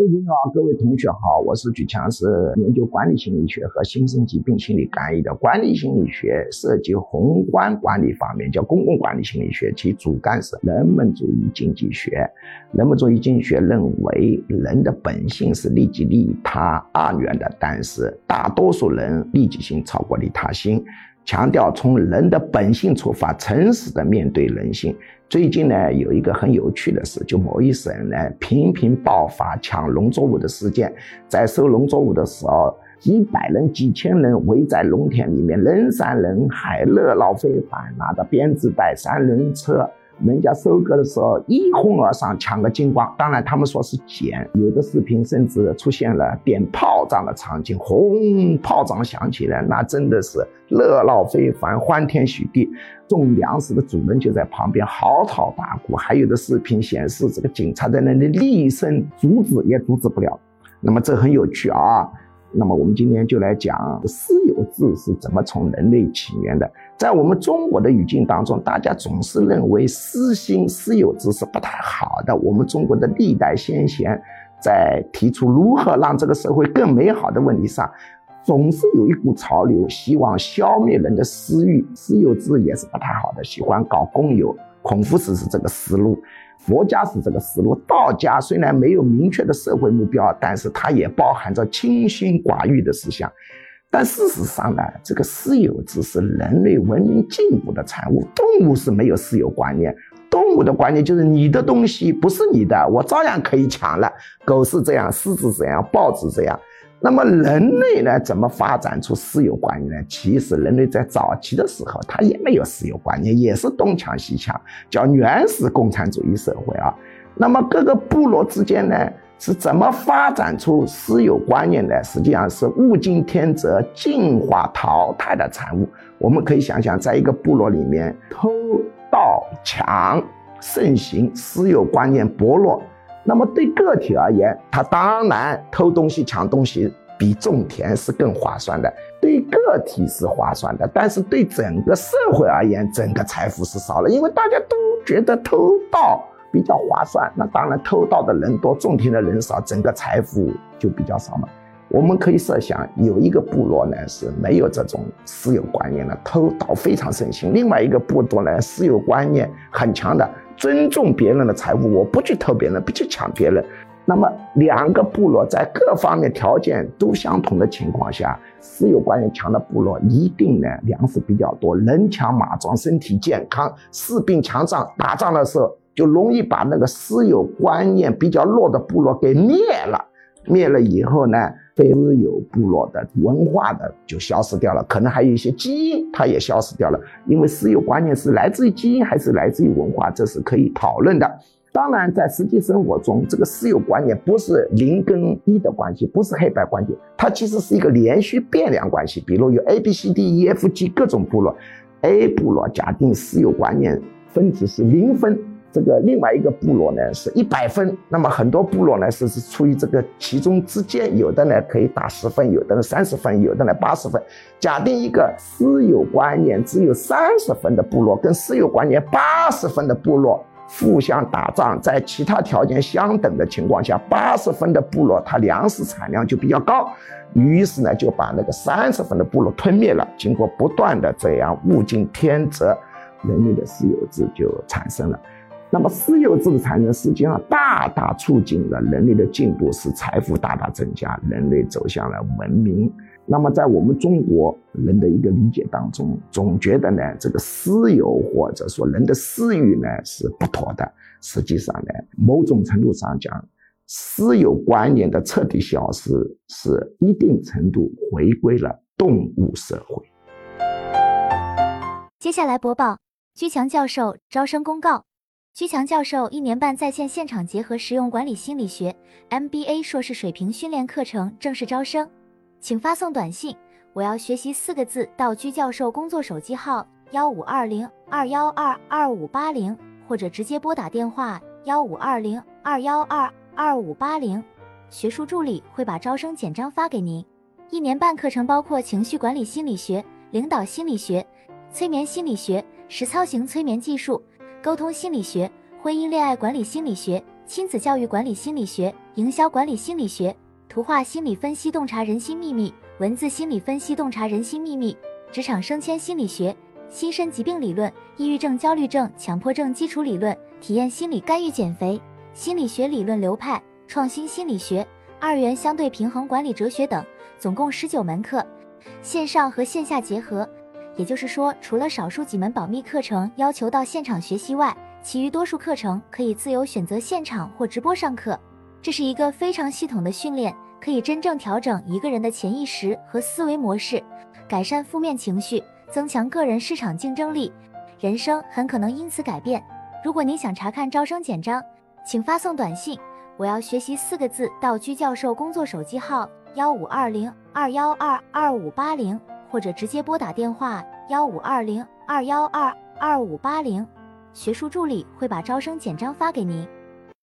各位朋友各位同学好，我是举强，是研究管理心理学和新生疾病心理干预的。管理心理学涉及宏观管理方面，叫公共管理心理学，其主干是人本主义经济学。人本主义经济学认为，人的本性是利己利他二元的，但是大多数人利己心超过利他心。强调从人的本性出发，诚实的面对人性。最近呢，有一个很有趣的事，就某一省呢频频爆发抢农作物的事件，在收农作物的时候，几百人、几千人围在农田里面，人山人海，热闹非凡，拿着编织袋、三轮车。人家收割的时候一哄而上抢个精光，当然他们说是捡，有的视频甚至出现了点炮仗的场景，轰，炮仗响起来，那真的是热闹非凡，欢天喜地。种粮食的主人就在旁边嚎啕大哭，还有的视频显示这个警察在那里厉声阻止也阻止不了。那么这很有趣啊。那么我们今天就来讲私有制是怎么从人类起源的。在我们中国的语境当中，大家总是认为私心、私有制是不太好的。我们中国的历代先贤在提出如何让这个社会更美好的问题上，总是有一股潮流，希望消灭人的私欲。私有制也是不太好的，喜欢搞公有。孔夫子是这个思路。佛家是这个思路，道家虽然没有明确的社会目标，但是它也包含着清心寡欲的思想。但事实上呢，这个私有制是人类文明进步的产物。动物是没有私有观念，动物的观念就是你的东西不是你的，我照样可以抢了。狗是这样，狮子这样，豹子这样。那么人类呢？怎么发展出私有观念呢？其实人类在早期的时候，他也没有私有观念，也是东抢西抢，叫原始共产主义社会啊。那么各个部落之间呢，是怎么发展出私有观念的？实际上是物竞天择、进化淘汰的产物。我们可以想想，在一个部落里面，偷盗抢盛行，私有观念薄弱。那么对个体而言，他当然偷东西、抢东西比种田是更划算的，对个体是划算的。但是对整个社会而言，整个财富是少了，因为大家都觉得偷盗比较划算。那当然，偷盗的人多，种田的人少，整个财富就比较少嘛。我们可以设想，有一个部落呢是没有这种私有观念的，偷盗非常盛行；另外一个部落呢，私有观念很强的。尊重别人的财物，我不去偷别人，不去抢别人。那么两个部落在各方面条件都相同的情况下，私有观念强的部落一定呢粮食比较多，人强马壮，身体健康，士兵强壮，打仗的时候就容易把那个私有观念比较弱的部落给灭了。灭了以后呢？非私有部落的文化的就消失掉了，可能还有一些基因，它也消失掉了。因为私有观念是来自于基因还是来自于文化，这是可以讨论的。当然，在实际生活中，这个私有观念不是零跟一的关系，不是黑白关系，它其实是一个连续变量关系。比如有 A、B、C、D、E、F、G 各种部落，A 部落假定私有观念分子是零分。这个另外一个部落呢是一百分，那么很多部落呢是是处于这个其中之间，有的呢可以打十分，有的呢三十分，有的呢八十分。假定一个私有观念只有三十分的部落跟私有观念八十分的部落互相打仗，在其他条件相等的情况下，八十分的部落它粮食产量就比较高，于是呢就把那个三十分的部落吞灭了。经过不断的这样物竞天择，人类的私有制就产生了。那么私有制的产生，实际上大大促进了人类的进步，使财富大大增加，人类走向了文明。那么在我们中国人的一个理解当中，总觉得呢，这个私有或者说人的私欲呢是不妥的。实际上呢，某种程度上讲，私有观念的彻底消失，是一定程度回归了动物社会。接下来播报居强教授招生公告。居强教授一年半在线现场结合实用管理心理学 MBA 硕士水平训练课程正式招生，请发送短信“我要学习”四个字到居教授工作手机号幺五二零二幺二二五八零，或者直接拨打电话幺五二零二幺二二五八零，学术助理会把招生简章发给您。一年半课程包括情绪管理心理学、领导心理学、催眠心理学、实操型催眠技术。沟通心理学、婚姻恋爱管理心理学、亲子教育管理心理学、营销管理心理学、图画心理分析洞察人心秘密、文字心理分析洞察人心秘密、职场升迁心理学、心身疾病理论、抑郁症、焦虑症、强迫症基础理论、体验心理干预减肥、心理学理论流派、创新心理学、二元相对平衡管理哲学等，总共十九门课，线上和线下结合。也就是说，除了少数几门保密课程要求到现场学习外，其余多数课程可以自由选择现场或直播上课。这是一个非常系统的训练，可以真正调整一个人的潜意识和思维模式，改善负面情绪，增强个人市场竞争力，人生很可能因此改变。如果您想查看招生简章，请发送短信“我要学习”四个字到居教授工作手机号幺五二零二幺二二五八零。或者直接拨打电话幺五二零二幺二二五八零，学术助理会把招生简章发给您。